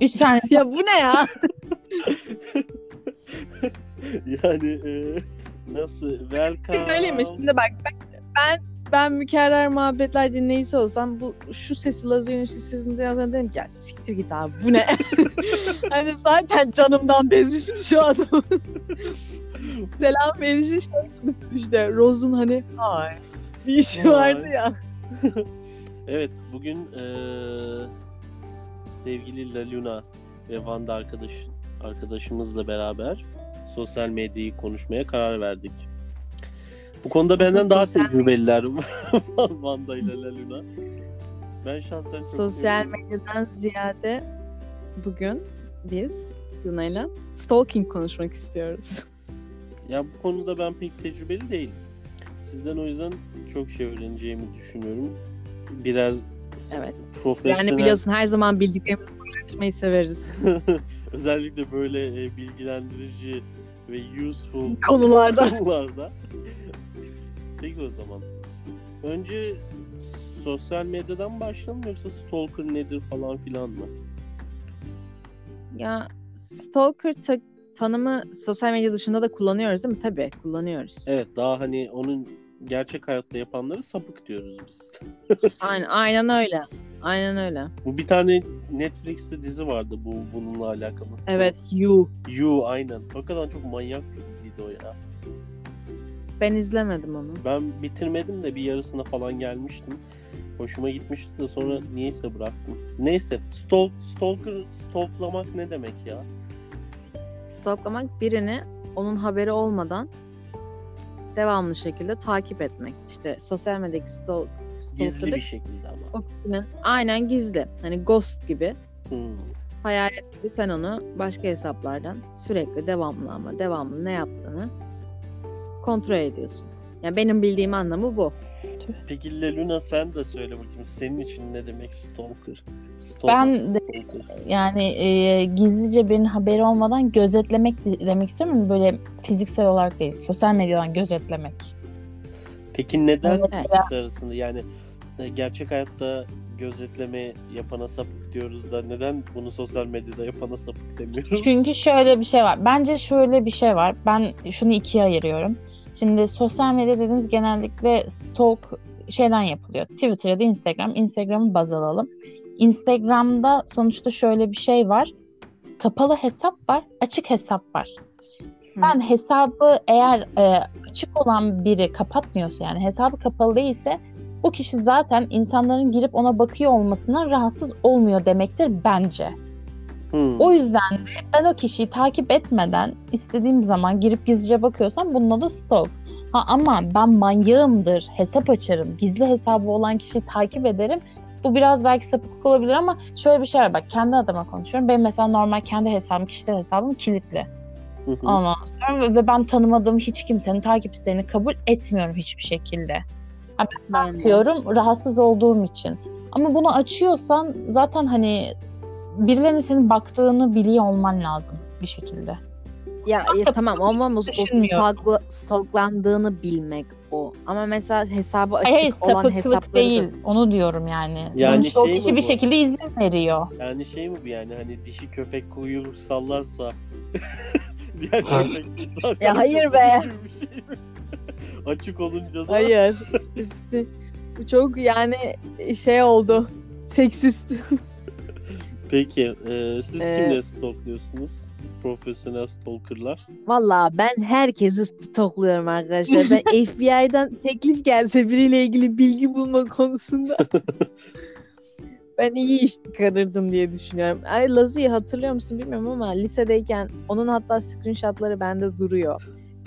Üç tane. ya bu ne ya? yani e, nasıl? Welcome. Söyleyeyim mi? Şimdi bak ben ben, ben mükerrer muhabbetler dinleyicisi olsam bu şu sesi Lazio Üniversitesi'nin dünyasına dedim ki ya siktir git abi bu ne? hani zaten canımdan bezmişim şu adamın. Selam verişi şey işte Rose'un hani hay bir işi Hay. vardı ya. Evet bugün e, sevgili La Luna ve Vanda arkadaş arkadaşımızla beraber sosyal medyayı konuşmaya karar verdik. Bu konuda benden daha tecrübeliler Vanda ile La Luna. Ben şahsen çok Sosyal medyadan ziyade bugün biz Luna'yla stalking konuşmak istiyoruz. Ya bu konuda ben pek tecrübeli değilim. Sizden o yüzden çok şey öğreneceğimi düşünüyorum. Birer Evet. profesyonel Yani biliyorsun her zaman bildiklerimizi paylaşmayı severiz. özellikle böyle e, bilgilendirici ve useful Konularda. konularda. Peki o zaman. Önce sosyal medyadan başlayalım yoksa stalker nedir falan filan mı? Ya stalker ta- tanımı sosyal medya dışında da kullanıyoruz değil mi? Tabii kullanıyoruz. Evet daha hani onun gerçek hayatta yapanları sapık diyoruz biz. Aynen, aynen öyle. Aynen öyle. Bu bir tane Netflix'te dizi vardı bu bununla alakalı. Evet, you. You aynen. Hakikaten çok manyak bir diziydi o ya. Ben izlemedim onu. Ben bitirmedim de bir yarısına falan gelmiştim. Hoşuma gitmişti de sonra niyeyse bıraktım. Neyse stalk, stalker, stalklamak ne demek ya? Stalklamak birini onun haberi olmadan devamlı şekilde takip etmek. İşte sosyal medyadaki stalk, Gizli bir şekilde ama. o kişinin aynen gizli. Hani ghost gibi. Hmm. Hayalet gibi sen onu başka hesaplardan sürekli devamlı ama devamlı ne yaptığını kontrol ediyorsun. Yani benim bildiğim anlamı bu. Peki Leluna sen de söyle bakayım senin için ne demek stalker? Stalk- Ben de- stalker. Yani e, gizlice birinin haberi olmadan gözetlemek de- demek istiyorum böyle fiziksel olarak değil. Sosyal medyadan gözetlemek. Peki neden Evet. ikisi arasında yani e, gerçek hayatta gözetleme yapana sapık diyoruz da neden bunu sosyal medyada yapana sapık demiyoruz? Çünkü şöyle bir şey var. Bence şöyle bir şey var. Ben şunu ikiye ayırıyorum. Şimdi sosyal medya dediğimiz genellikle stalk şeyden yapılıyor. Twitter ya da Instagram. Instagram'ı baz alalım. Instagram'da sonuçta şöyle bir şey var. Kapalı hesap var, açık hesap var. Ben hesabı eğer e, açık olan biri kapatmıyorsa yani hesabı kapalı değilse bu kişi zaten insanların girip ona bakıyor olmasından rahatsız olmuyor demektir bence. Hmm. O yüzden de ben o kişiyi takip etmeden istediğim zaman girip gizlice bakıyorsam bunun adı stalk. Ha ama ben manyağımdır, hesap açarım, gizli hesabı olan kişiyi takip ederim. Bu biraz belki sapıklık olabilir ama şöyle bir şey var bak kendi adıma konuşuyorum. Benim mesela normal kendi hesabım, kişisel hesabım kilitli. Hı hı. Ondan sonra ve- ve ben tanımadığım hiç kimsenin takip isteğini kabul etmiyorum hiçbir şekilde. Ha, ben bakıyorum rahatsız olduğum için. Ama bunu açıyorsan zaten hani birilerinin senin baktığını biliyor olman lazım bir şekilde. Ya, ya tamam ama stalklandığını bilmek. Ama mesela hesabı açık hayır olan sapıklık hesapları da- değil. Onu diyorum yani. Yani Sonuçta o şey kişi mi bir şekilde izin veriyor. Yani şey mi bu yani hani dişi köpek kuyu sallarsa diğer köpek zaten Ya hayır be. şey? Açık olunca da Hayır. Bu çok yani şey oldu. Seksist. Peki e, siz Ee, kimleri stalkluyorsunuz? Profesyonel stalkerlar. Valla ben herkesi stalkluyorum arkadaşlar. Ben FBI'dan teklif gelse biriyle ilgili bilgi bulma konusunda ben iyi iş çıkarırdım diye düşünüyorum. Ay Lazı'yı hatırlıyor musun bilmiyorum ama lisedeyken onun hatta screenshotları bende duruyor.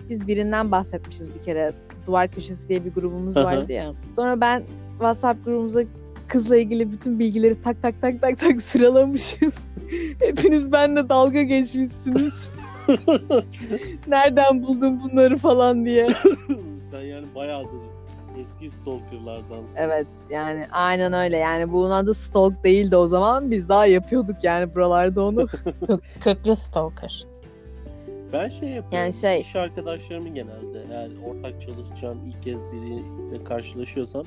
Biz birinden bahsetmişiz bir kere. Duvar Köşesi diye bir grubumuz vardı ya. Sonra ben WhatsApp grubumuza kızla ilgili bütün bilgileri tak tak tak tak tak sıralamışım. Hepiniz benimle dalga geçmişsiniz. Nereden buldun bunları falan diye. Sen yani bayağıdır eski stalkerlardansın. Evet yani aynen öyle. Yani bunun adı stalk değildi o zaman. Biz daha yapıyorduk yani buralarda onu. Kök- köklü stalker. Ben şey yapıyorum. Yani şey- İş arkadaşlarımı genelde eğer ortak çalışacağım ilk kez biriyle karşılaşıyorsam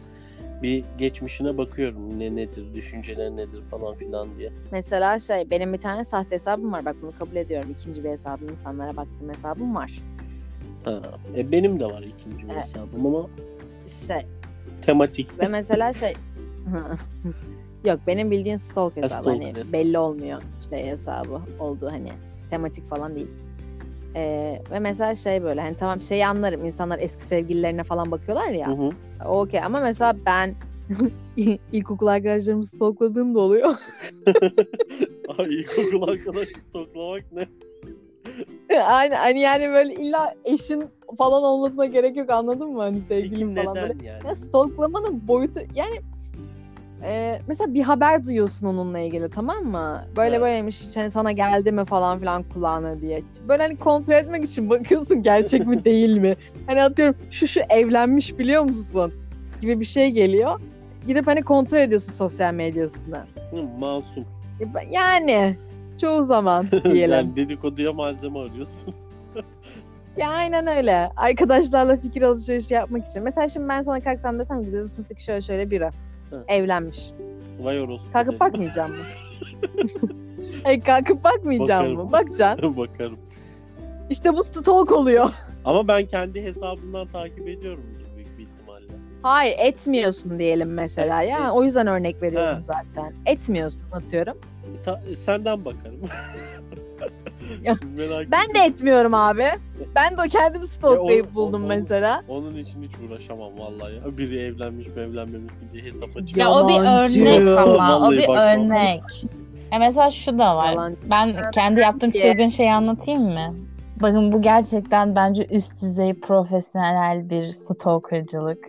bir geçmişine bakıyorum. Ne nedir, düşünceler nedir falan filan diye. Mesela şey benim bir tane sahte hesabım var. Bak bunu kabul ediyorum. İkinci bir hesabım insanlara baktığım hesabım var. Ha. E, benim de var ikinci bir Evet. hesabım ama Şey tematik. ve mesela şey Yok benim bildiğin stalk hesabı stalk hani hesabı. belli olmuyor işte hesabı olduğu hani tematik falan değil. Ee, ve mesela şey böyle hani tamam şeyi anlarım insanlar eski sevgililerine falan bakıyorlar ya. Hı hı. O Okey ama mesela ben ilkokul arkadaşlarımı stalkladığım da oluyor. Ay ilkokul arkadaş stoklamak ne? Aynen hani yani böyle illa eşin falan olmasına gerek yok anladın mı? Hani sevgilim Peki falan neden böyle. yani? Ya stalklamanın boyutu yani e, mesela bir haber duyuyorsun onunla ilgili tamam mı? Böyle Evet. böyleymiş hiç hani sana geldi mi falan filan kulağına diye. Böyle hani kontrol etmek için bakıyorsun gerçek mi değil mi? Hani atıyorum şu şu evlenmiş biliyor musun? Gibi bir şey geliyor. Gidip hani kontrol ediyorsun sosyal medyasında. Hı, masum. E, Yani çoğu zaman diyelim. yani dedikoduya malzeme arıyorsun. Ya aynen öyle. Arkadaşlarla fikir alışverişi yapmak için. Mesela şimdi ben sana kalksam desem ki bizim sınıftaki şöyle şöyle biri. Hı. Evlenmiş. Vay orospu. Kalkıp bakmayacağım mı? Hayır kalkıp bakmayacağım Bakarım. mı? Bakacaksın. Bakarım. İşte bu stalk oluyor. Ama ben kendi hesabımdan takip ediyorumdur büyük bir ihtimalle. Hayır etmiyorsun diyelim mesela ya. Evet. O yüzden örnek veriyorum Ha. zaten. Etmiyorsun atıyorum. Ta- senden bakarım. Merak Ben de etmiyorum abi. Ben de o kendimi stalklayıp buldum o- o- mesela. Onun için hiç uğraşamam vallahi ya. Biri evlenmiş mi evlenmemiş mi diye hesap açıyor. Ya o bir Yalancı. örnek ama o bir örnek. Ya mesela şu da var. Yalan. Ben kendi yaptığım çılgın şeyi anlatayım mı? Bakın bu gerçekten bence üst düzey profesyonel bir stalkercılık.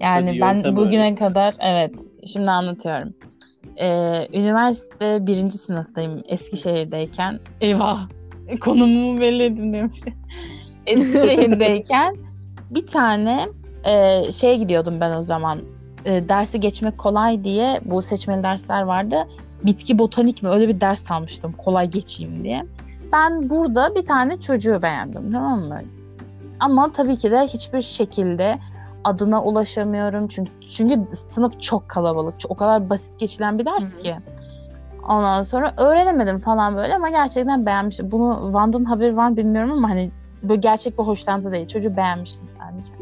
Yani Hadi ben bugüne öğret. kadar evet şimdi anlatıyorum. Ee, üniversite birinci sınıftayım Eskişehir'deyken. Eyvah konumumu belli edin. Eskişehir'deyken bir tane e, şeye gidiyordum ben o zaman. E, dersi geçmek kolay diye bu seçmeli dersler vardı. Bitki botanik mi öyle bir ders almıştım kolay geçeyim diye. Ben burada bir tane çocuğu beğendim tamam mı? Ama tabii ki de hiçbir şekilde adına ulaşamıyorum çünkü çünkü sınıf çok kalabalık. O kadar basit geçilen bir ders ki. Ondan sonra öğrenemedim falan böyle ama gerçekten beğenmiştim. Bunu Van'dan haberi var bilmiyorum ama hani böyle gerçek bir hoşlantı değil. Çocuğu beğenmiştim sadece.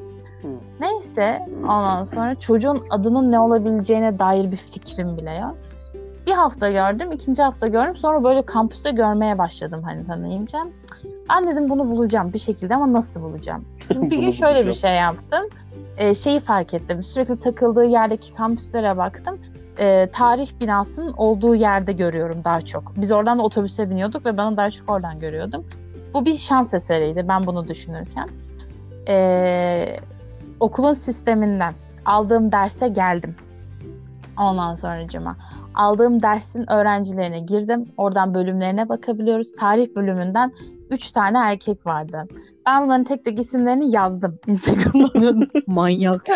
Hı. Neyse ondan sonra çocuğun adının ne olabileceğine dair bir fikrim bile yok. Bir hafta gördüm, ikinci hafta gördüm. Sonra böyle kampüste görmeye başladım hani tanıyınca. Ben dedim bunu bulacağım bir şekilde ama nasıl bulacağım? Bir gün şöyle bir şey yaptım. Ee, şeyi fark ettim. Sürekli takıldığı yerdeki kampüslere baktım. Ee, tarih binasının olduğu yerde görüyorum daha çok. Biz oradan da otobüse biniyorduk ve ben daha çok oradan görüyordum. Bu bir şans eseriydi ben bunu düşünürken. Ee, okulun sisteminden aldığım derse geldim. Ondan sonracıma. Aldığım dersin öğrencilerine girdim. Oradan bölümlerine bakabiliyoruz. Tarih bölümünden 3 tane erkek vardı. Ben bunların tek tek isimlerini yazdım Instagram'da. Manyak.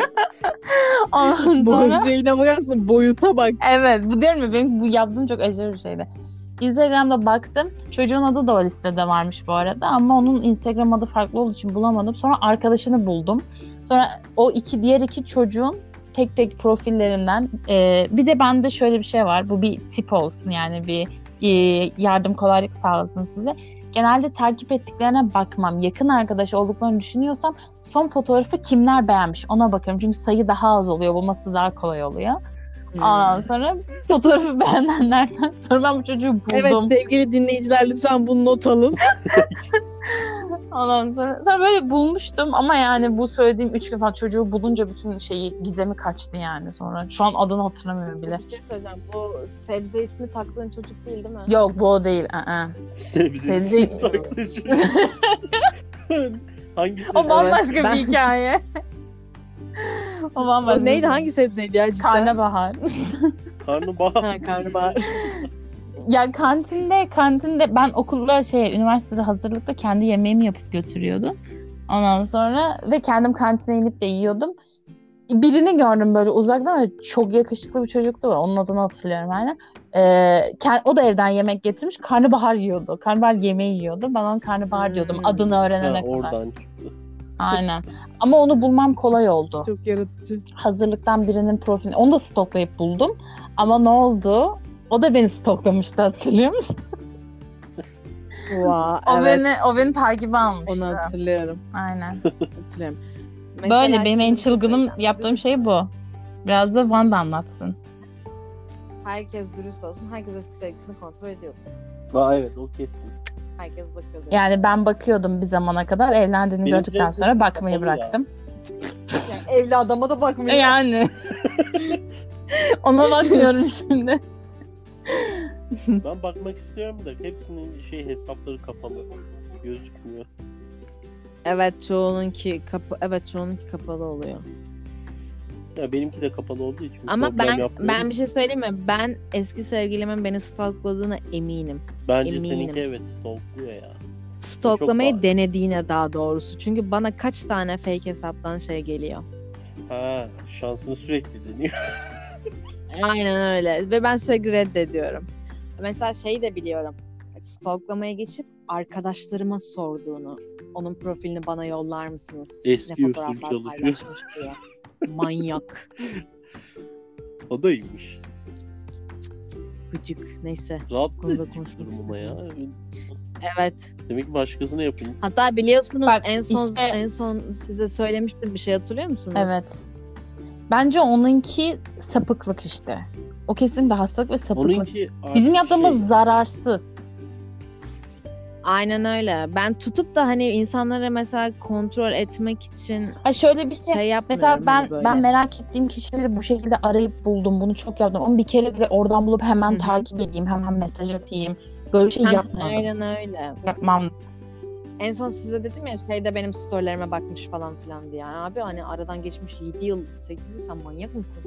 Ondan Bu sonra... şeyine bakar mısın? Boyuta bak. Evet bu değil mi? Benim bu yaptığım çok aşırı bir şeydi. Instagram'da baktım. Çocuğun adı da o listede varmış bu arada. Ama onun Instagram adı farklı olduğu için bulamadım. Sonra arkadaşını buldum. Sonra o iki diğer iki çocuğun tek tek profillerinden e, bir de bende şöyle bir şey var. Bu bir tip olsun yani bir e, yardım kolaylık sağlasın size. Genelde takip ettiklerine bakmam. Yakın arkadaş olduklarını düşünüyorsam son fotoğrafı kimler beğenmiş ona bakarım. Çünkü sayı daha az oluyor. Bulması daha kolay oluyor. Ondan sonra fotoğrafı beğenenlerden sonra ben bu çocuğu buldum. Evet sevgili dinleyiciler lütfen bunu not alın. Ondan sonra, sonra böyle bulmuştum ama yani bu söylediğim üç gün falan çocuğu bulunca bütün şeyi gizemi kaçtı yani sonra. Şu an adını hatırlamıyorum bile. Bir şey söyleyeceğim. Bu sebze ismi taktığın çocuk değil değil mi? Yok bu o değil. ı-ı. Sebzesi Sebze- taktı çocuk. Hangisi? O bambaşka ben- bir hikaye. O bambaşka. O neydi? bir- Hangi sebzeydi ya cidden? Karnabahar. Karnabahar. Ha, karnabahar. ya kantinde kantinde ben okulda şey üniversitede hazırlıkta kendi yemeğimi yapıp götürüyordum. Ondan sonra ve kendim kantine inip de yiyordum. Birini gördüm böyle uzaktan ve çok yakışıklı bir çocuktu. Onun adını hatırlıyorum hala. Ee, o da evden yemek getirmiş. Karnabahar yiyordu. Karnabahar yemeği yiyordu. Ben onun karnabahar diyordum Hmm. adını Ha, öğrenene kadar. oradan çıktı. Aynen. Ama onu bulmam kolay oldu. Çok yaratıcı. Hazırlıktan birinin profilini onu da stoklayıp buldum. Ama ne oldu? O da beni stoklamıştı hatırlıyor musun? Wow, O evet. beni o beni takibe almıştı. Onu hatırlıyorum. Aynen. Hatırlıyorum. Böyle Mesela benim en şey çılgınım yaptığım şey bu. Biraz da Wanda anlatsın. Herkes dürüst olsun. Herkes eski sevgilisini kontrol ediyor. Aa, evet o kesin. Herkes bakıyordu. Yani ben bakıyordum bir zamana kadar. Evlendiğini Benim gördükten sonra bakmayı bıraktım. Yani evli adama da bakmıyor. Yani. Ona bakmıyorum şimdi. Ben bakmak istiyorum da hepsinin şey hesapları kapalı. Gözükmüyor. Evet çoğununki kapı evet çoğununki kapalı oluyor. Ya benimki de kapalı olduğu için Ama ben yapmıyorum. ben bir şey söyleyeyim mi? Ben eski sevgilimin beni stalkladığına eminim. Bence eminim. seninki evet stalkluyor ya. Stalklamayı denediğine daha doğrusu. Çünkü bana kaç tane fake hesaptan şey geliyor. Ha şansını sürekli deniyor. Aynen öyle. Ve ben sürekli reddediyorum. Mesela şeyi de biliyorum. Stalklamaya geçip arkadaşlarıma sorduğunu. Onun profilini bana yollar mısınız? Eski ne fotoğraflar paylaşmış diye. Manyak. O da iyiymiş. Gıcık. Neyse. Rahatsız edici durum ama ya. Evet. Demek ki başkasına yapın. Hatta biliyorsunuz Bak en son işte- en son size söylemiştim bir şey hatırlıyor musunuz? Evet. Bence onunki sapıklık işte. O kesin de hastalık ve sapıklık. Onunki Bizim yaptığımız şey, zararsız. Aynen öyle. Ben tutup da hani insanlara mesela kontrol etmek için Ha şöyle bir şey. şey yapmıyorum. Mesela ben hani böyle. ben merak ettiğim kişileri bu şekilde arayıp buldum. Bunu çok yaptım. Onu bir kere bile oradan bulup hemen Hı hı. takip edeyim, hemen mesaj atayım. Böyle şey yapmadım. Aynen öyle. Yapmam. En son size dedim ya şeyde benim storylerime bakmış falan filan diye. Yani abi hani aradan geçmiş 7 yıl 8 yıl sen manyak mısın?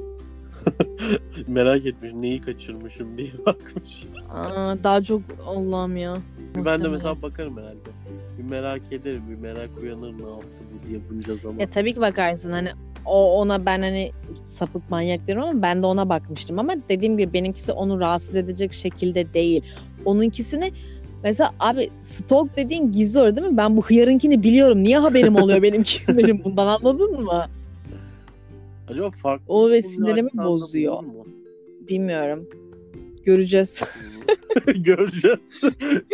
merak etmiş neyi kaçırmışım diye bakmış. Aa, daha çok Allah'ım ya. ben de mesela bakarım herhalde. Bir merak ederim, bir merak uyanır ne yaptı bu diye bunca zaman. Ya tabii ki bakarsın hani o ona ben hani sapık manyak derim ama ben de ona bakmıştım ama dediğim gibi benimkisi onu rahatsız edecek şekilde değil. Onunkisini mesela abi stalk dediğin gizli oluyor değil mi? Ben bu hıyarınkini biliyorum. Niye haberim oluyor benimki benim bundan anladın mı? Acaba farklı O ve sinirimi bozuyor. Bilmiyorum. Göreceğiz. Göreceğiz.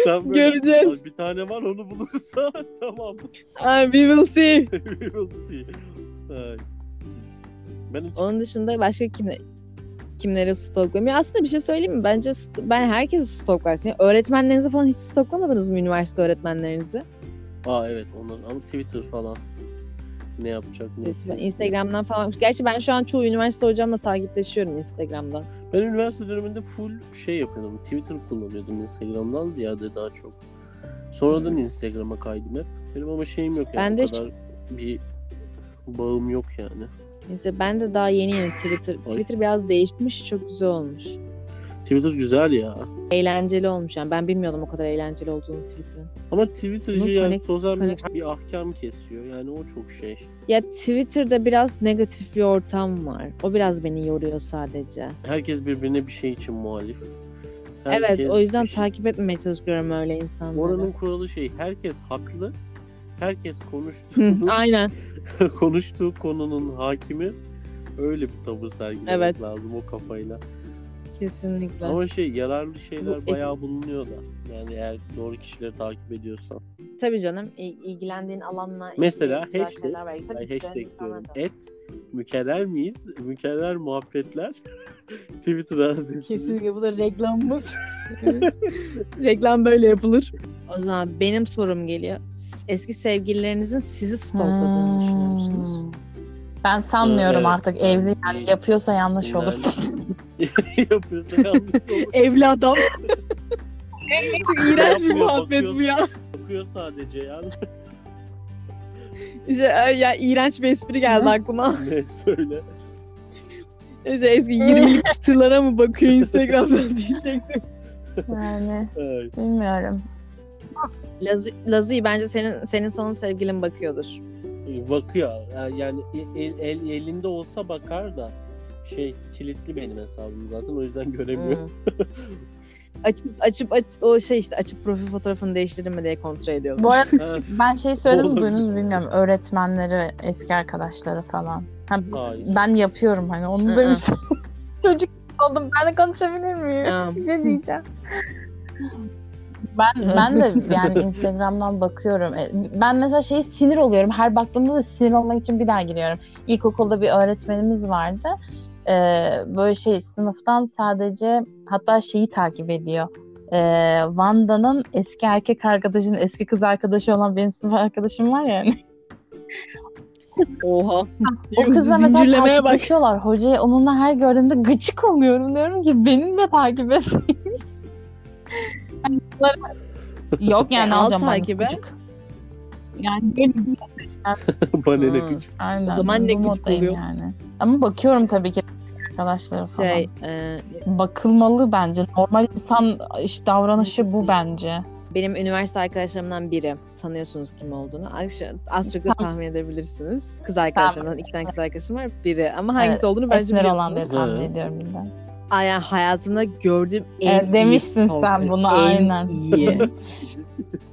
Sen böyle, Göreceğiz. "Aa, Bir tane var onu bulursa tamam. Ay, we will see. We will see. Ay. Ben hiç Onun dışında başka kimle kimleri stalklıyorum? Ya aslında bir şey söyleyeyim mi? Bence ben herkesi stalklarsın. Ya öğretmenlerinizi falan hiç stalklamadınız mı üniversite öğretmenlerinizi? Aa evet onlar ama Twitter falan ne yapacak ne edecek? Instagram'dan falan. Gerçi ben şu an çoğu üniversite hocamla takipleşiyorum Instagram'dan. Ben üniversite döneminde full şey yapıyordum. Twitter kullanıyordum Instagram'dan ziyade daha çok. Sonradan Instagram'a kaydım hep. Benim ama şeyim yok yani. Ben de kadar bir bağım yok yani. Neyse ben de daha yeni yeni Twitter. Twitter biraz değişmiş. Çok güzel olmuş. Twitter güzel ya. Eğlenceli olmuş yani. Ben bilmiyordum o kadar eğlenceli olduğunu Twitter'ın. Ama Twitter'cı Bunu yani connect- sosyal connect- bir ahkam kesiyor. Yani o çok şey. Ya Twitter'da biraz negatif bir ortam var. O biraz beni yoruyor sadece. Herkes birbirine bir şey için muhalif. evet Herkes o yüzden şey- takip etmemeye çalışıyorum öyle insanları. Oranın kuralı şey. Herkes haklı. Herkes konuştuğu, Aynen. konuştuğu konunun hakimi öyle bir tavır sergilemek Evet. lazım o kafayla. Kesinlikle. Ama şey yararlı şeyler Bu bayağı bulunuyor da. Yani eğer doğru kişileri takip ediyorsan. Tabii canım il- ilgilendiğin alanla Mesela hashtag, var. Tabii Ay, hashtag diyorum. Et mükerrer miyiz? Mükerrer muhabbetler. Twitter'a. Kesinlikle bu da reklamımız. Reklam böyle yapılır. O zaman benim sorum geliyor. Eski sevgililerinizin sizi stalkladığını düşünüyor musunuz? Hmm. Ben sanmıyorum Evet. artık evli yani yapıyorsa yanlış olur. Yapıyorsa yanlış olur. Evli adam. Çok iğrenç bir muhabbet bu ya. Bakıyor sadece yani. İşte, e, ya iğrenç bir espri geldi aklıma. ne söyle. İşte eski 20'lik çıtırlara mı bakıyor Instagram'dan diyecektim. Yani Ay. bilmiyorum. Lazı, Lazı'yı bence senin senin son sevgilin bakıyordur. Bakıyor. Yani el, el- elinde olsa bakar da şey kilitli benim hesabım zaten o yüzden göremiyor. Hmm. açıp açıp aç, o şey işte açıp profil fotoğrafını değiştirdin mi diye kontrol ediyorum. Bu arada ben şey söyledim duydunuz bilmiyorum. Öğretmenleri, eski arkadaşları falan. Ha, Hayır. ben yapıyorum hani onu demiştim. Çocuk oldum. Ben de konuşabilir miyim? Bir şey diyeceğim. Ben ben de yani Instagram'dan bakıyorum. E, Ben mesela şey sinir oluyorum. Her baktığımda da sinir olmak için bir daha giriyorum. İlkokulda bir öğretmenimiz vardı. Ee, böyle şey sınıftan sadece hatta şeyi takip ediyor. Ee, Vanda'nın eski erkek arkadaşının eski kız arkadaşı olan benim sınıf arkadaşım var ya. hani. Oha. O kızla mesela takipleşiyorlar. Hocaya onunla her gördüğümde gıcık oluyorum. Diyorum ki benim de takip etmiş. Yani Yok yani E, al alacağım ben takibe. gıcık. Yani böyle Bana ne aynen. O zaman ne moddayım oluyor? Yani. Ama bakıyorum tabii ki arkadaşlara Şey, falan. e, Bakılmalı bence. Normal insan iş davranışı bu bence. benim üniversite arkadaşlarımdan biri. Tanıyorsunuz kim olduğunu. Az, az çok da tahmin edebilirsiniz. Kız arkadaşlarımdan iki tane kız arkadaşım var. Biri. Ama hangisi Evet, olduğunu bence Esmer olan diye biliyorsunuz. tahmin ediyorum birden. Ay, yani hayatımda gördüğüm en Evet, iyi demiştin stalker. sen bunu, En aynen. iyi.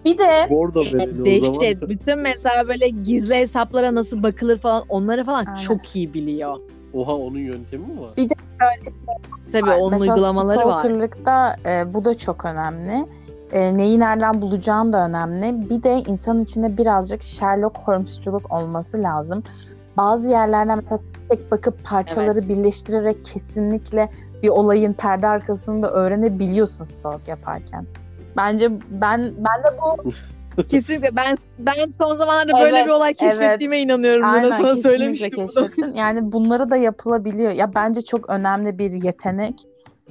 Bir de Bordo o Dehşet. zaman. Bütün mesela böyle gizli hesaplara nasıl bakılır falan onları falan Aynen. çok iyi biliyor. Oha onun yöntemi mi var? Tabii onun Mesela uygulamaları var. stalkerlıkta e, bu da çok önemli. E, neyi nereden bulacağın da önemli. Bir de insanın içinde birazcık Sherlock Holmes'culuk olması lazım. Bazı yerlerden mesela tek bakıp parçaları Evet. birleştirerek kesinlikle bir olayın perde arkasını da öğrenebiliyorsun stalk yaparken. Bence ben ben de bu Kesinlikle ben ben son zamanlarda böyle Evet, bir olay keşfettiğime inanıyorum. Bunu aynen sana kesinlikle söylemiştim. Yani bunları da yapılabiliyor. Ya bence çok önemli bir yetenek.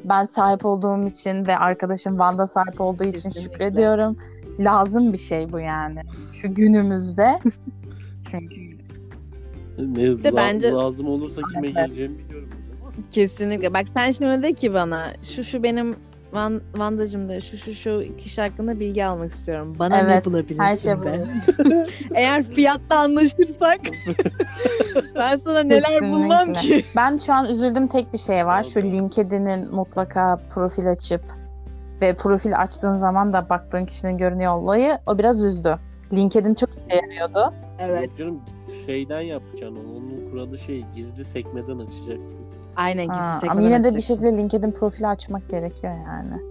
Ben sahip olduğum için ve arkadaşım Van'da sahip olduğu için Kesinlikle. şükrediyorum. Lazım bir şey bu yani. Şu günümüzde. Çünkü Ne de la- bence- lazım olursa kime Evet. geleceğimi biliyorum. Kesinlikle. Bak sen şimdi de ki bana şu şu benim Van, Vandacım da şu şu şu kişi hakkında bilgi almak istiyorum. Bana ne Evet, bulabilirsin her şey de? Eğer fiyatta anlaşırsak ben sana neler bulmam Kesinlikle. ki? ben şu an üzüldüğüm tek bir şey var. Şu. LinkedIn'in mutlaka profil açıp ve profil açtığın zaman da baktığın kişinin görünüyor olayı o biraz üzdü. LinkedIn çok işe yarıyordu. Evet. Yok canım şeyden yapacaksın onu. Onun kuralı şey gizli sekmeden açacaksın. Aynen Ha, gizli ama sekmeden yine de bir şekilde LinkedIn profili açmak gerekiyor yani.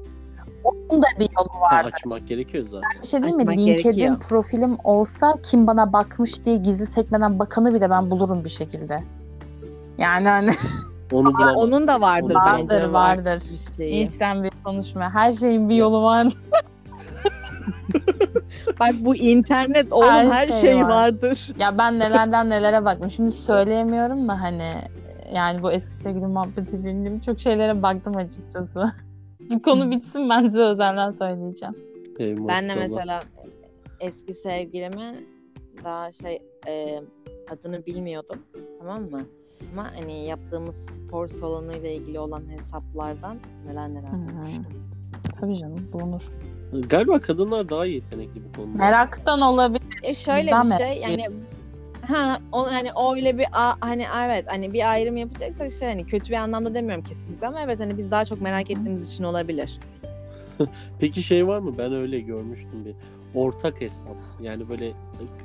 Onun da bir yolu vardı. açmak gerekiyor zaten. Bir şey değil mi? Açmak LinkedIn gerekiyor. profilim olsa kim bana bakmış diye gizli sekmeden bakanı bile ben bulurum bir şekilde. Yani hani Onu Aa, bulamazsın. onun da vardır Onu bence. vardır vardır. Bir şeyi. İlk sen bir konuşma. Her şeyin bir yolu var. Bak bu internet oğlum her, Her şey, şey var. vardır. ya ben nelerden nelere baktım. Şimdi söyleyemiyorum da hani yani bu eski sevgili muhabbeti bildiğim çok şeylere baktım açıkçası. Bu konu bitsin ben size özelden söyleyeceğim. Ey Ben de mesela eski sevgilimi daha şey e, adını bilmiyordum tamam mı? Ama hani yaptığımız spor salonuyla ilgili olan hesaplardan neler neler Hı. bulmuştum. Tabii canım bulunur. Galiba kadınlar daha yetenekli bu konuda. Meraktan olabilir. E şöyle Bizden bir mi? şey yani ha o hani öyle bir a- hani evet hani bir ayrım yapacaksak şey hani kötü bir anlamda demiyorum kesinlikle ama evet hani biz daha çok merak ettiğimiz için olabilir. Peki şey var mı? Ben öyle görmüştüm bir. Ortak hesap. Yani böyle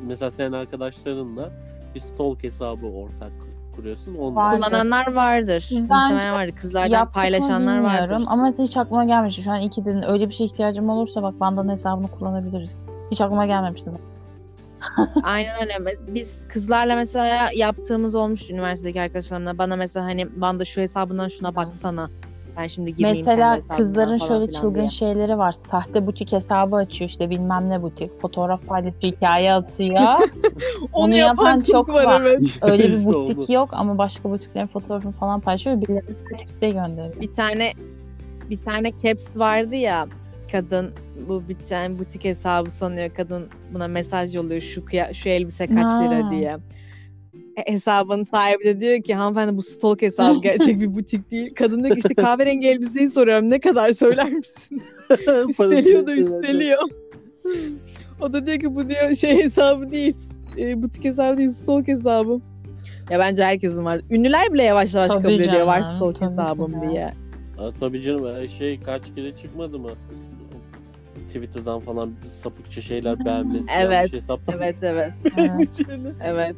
mesela senin arkadaşlarınla bir stalk hesabı ortak kuruyorsun. Vardır. Kullananlar vardır. Muhtemelen vardır. Kızlardan paylaşanlar vardır. Ama mesela hiç aklıma gelmemişti. Şu an iki dedin. Öyle bir şey ihtiyacım olursa bak Vanda'nın hesabını kullanabiliriz. Hiç aklıma gelmemişti. Aynen öyle. Biz kızlarla mesela yaptığımız olmuş üniversitedeki arkadaşlarımla. Bana mesela hani bana da şu hesabından şuna baksana. Ben şimdi kendi Mesela kızların falan şöyle çılgın diye. şeyleri var. Sahte butik hesabı açıyor işte bilmem ne butik. Fotoğraf paylaşıyor, hikaye atıyor. Onu yapan çok var. evet. Öyle bir İşte butik yok ama başka butiklerin fotoğrafını falan paylaşıyor birileri size gönderiyor. Bir tane bir tane caps vardı ya kadın bu bir tane butik hesabı sanıyor kadın buna mesaj yolluyor şu kıya- şu elbise kaç lira Ha. diye. E, hesabın sahibi de diyor ki hanımefendi bu stalk hesabı gerçek bir butik değil. Kadın diyor ki işte kahverengi elbiseyi soruyorum ne kadar söyler misin? üsteliyor da üsteliyor. o da diyor ki bu diyor şey hesabı değil. E, butik hesabı değil stalk hesabı. Ya bence herkesin var. Ünlüler bile yavaş yavaş Tabii kabul ediyor var canım, stalk hesabım diye. Ha, tabii canım şey kaç kere çıkmadı mı? Twitter'dan falan sapıkça şeyler beğenmesi. Evet, yanlış hesaplar Evet evet. Evet.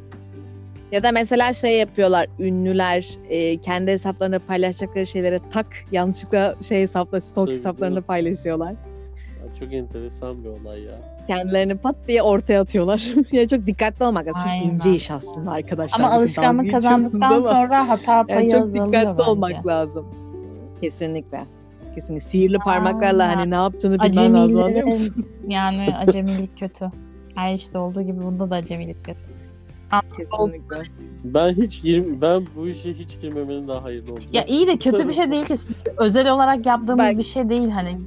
Ya da mesela şey yapıyorlar ünlüler e, kendi hesaplarında paylaşacakları şeylere tak yanlışlıkla şey hesapla stok Tabii, mi? paylaşıyorlar. Ya çok enteresan bir olay ya. Kendilerini pat diye ortaya atıyorlar. ya çok dikkatli olmak lazım. Çok ince iş aslında arkadaşlar. Ama alışkanlık kazandıktan ama sonra hata payı yani çok dikkatli bence. olmak lazım. Kesinlikle. Kesinlikle. Sihirli parmaklarla Aynen. hani ne yaptığını bilmen lazım anlıyor musun? yani acemilik kötü. Her işte olduğu gibi bunda da acemilik kötü. Kesinlikle. Ben hiç gir ben bu işe hiç girmemenin daha hayırlı olacak. Ya iyi de kötü bir şey değil ki. Özel olarak yaptığımız Bak- bir şey değil hani.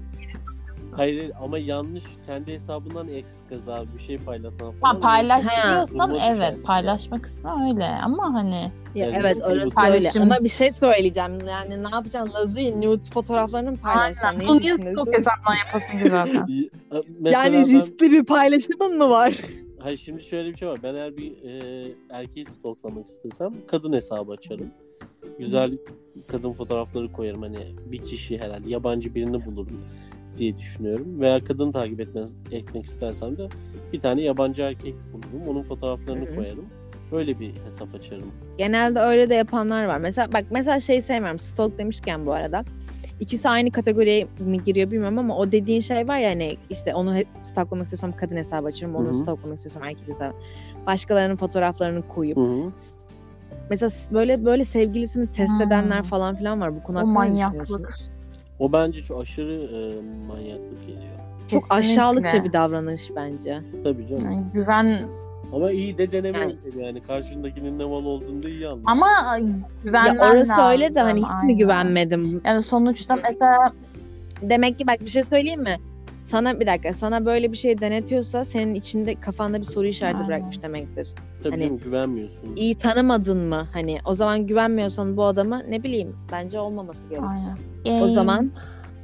Hayır hayır, ama yanlış kendi hesabından eksik kaza bir şey paylaşsan falan. Ha, paylaşıyorsan evet paylaşma kısmı öyle ama hani Ya Yani evet orası paylaşım- öyle. Ama bir şey söyleyeceğim. Yani ne yapacaksın? Lazu'yu nude fotoğraflarını mı paylaşacaksın? Neyi Bunu çok hesaptan yapasın ki zaten. Yani ben- riskli bir paylaşımın mı var? Hayır şimdi şöyle bir şey var. Ben eğer bir e, erkeği stalklamak istesem kadın hesabı açarım. Güzel kadın fotoğrafları koyarım. Hani bir kişi herhalde yabancı birini bulurum diye düşünüyorum. Veya kadın takip etmez, etmek istersem de bir tane yabancı erkek bulurum. Onun fotoğraflarını Hı hı. koyarım. Böyle bir hesap açarım. Genelde öyle de yapanlar var. Mesela bak mesela şey sevmiyorum. Stalk demişken bu arada. İkisi aynı kategoriye mi giriyor bilmiyorum ama o dediğin şey var ya hani işte onu stalklamak istiyorsam kadın hesabı açıyorum. Onu Hı hı. stalklamak istiyorsam erkek hesabı. Başkalarının fotoğraflarını koyup. Hı hı. Mesela böyle böyle sevgilisini test Hmm. edenler falan filan var. Bu konu O hakkında ne manyaklık. O bence çok aşırı e, manyaklık geliyor. Çok Kesinlikle. aşağılıkça bir davranış bence. Tabii canım. Yani güven Ama iyi de deneme Yani- yani. karşındakinin ne mal olduğunu da iyi anlar. ama güvenmen ya orası lazım. öyle de hani hiç aynen. mi güvenmedim? Yani sonuçta mesela Demek ki bak bir şey söyleyeyim mi? Sana bir dakika sana böyle bir şey denetiyorsa senin içinde kafanda bir soru işareti Aynen. bırakmış demektir. Tabii hani- canım güvenmiyorsun. İyi tanımadın mı? Hani o zaman güvenmiyorsan bu adama ne bileyim bence olmaması gerekiyor. aynen. O zaman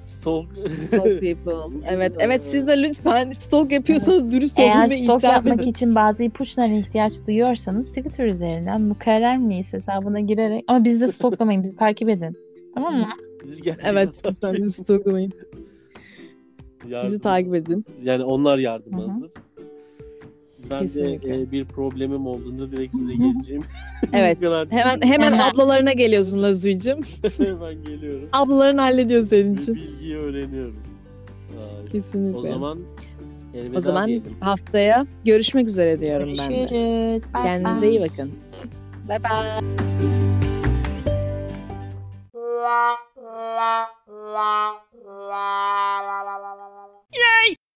Stalk. stalk people. evet evet siz de lütfen stalk yapıyorsanız dürüst olun Eğer itiraf yapmak edin. için bazı ipuçlarına ihtiyaç duyuyorsanız Twitter üzerinden mukarrer miyiz hesabına girerek ama bizi de stoklamayın bizi takip edin. Tamam mı? Bizi Evet lütfen bizi stalklamayın yardım, bizi takip edin. Yani onlar yardım Hı-hı. hazır. Ben Kesinlikle. de e, bir problemim olduğunda direkt size geleceğim. evet. Hemen hemen ablalarına geliyorsun Lazu'cum. hemen geliyorum. Ablaların hallediyor senin için. Bir bilgiyi öğreniyorum. Ay. Kesinlikle. O zaman elveda O zaman diyelim. haftaya görüşmek üzere diyorum Görüşürüz. ben de. Görüşürüz. Kendinize bye. iyi bakın. Bye bye. Yay!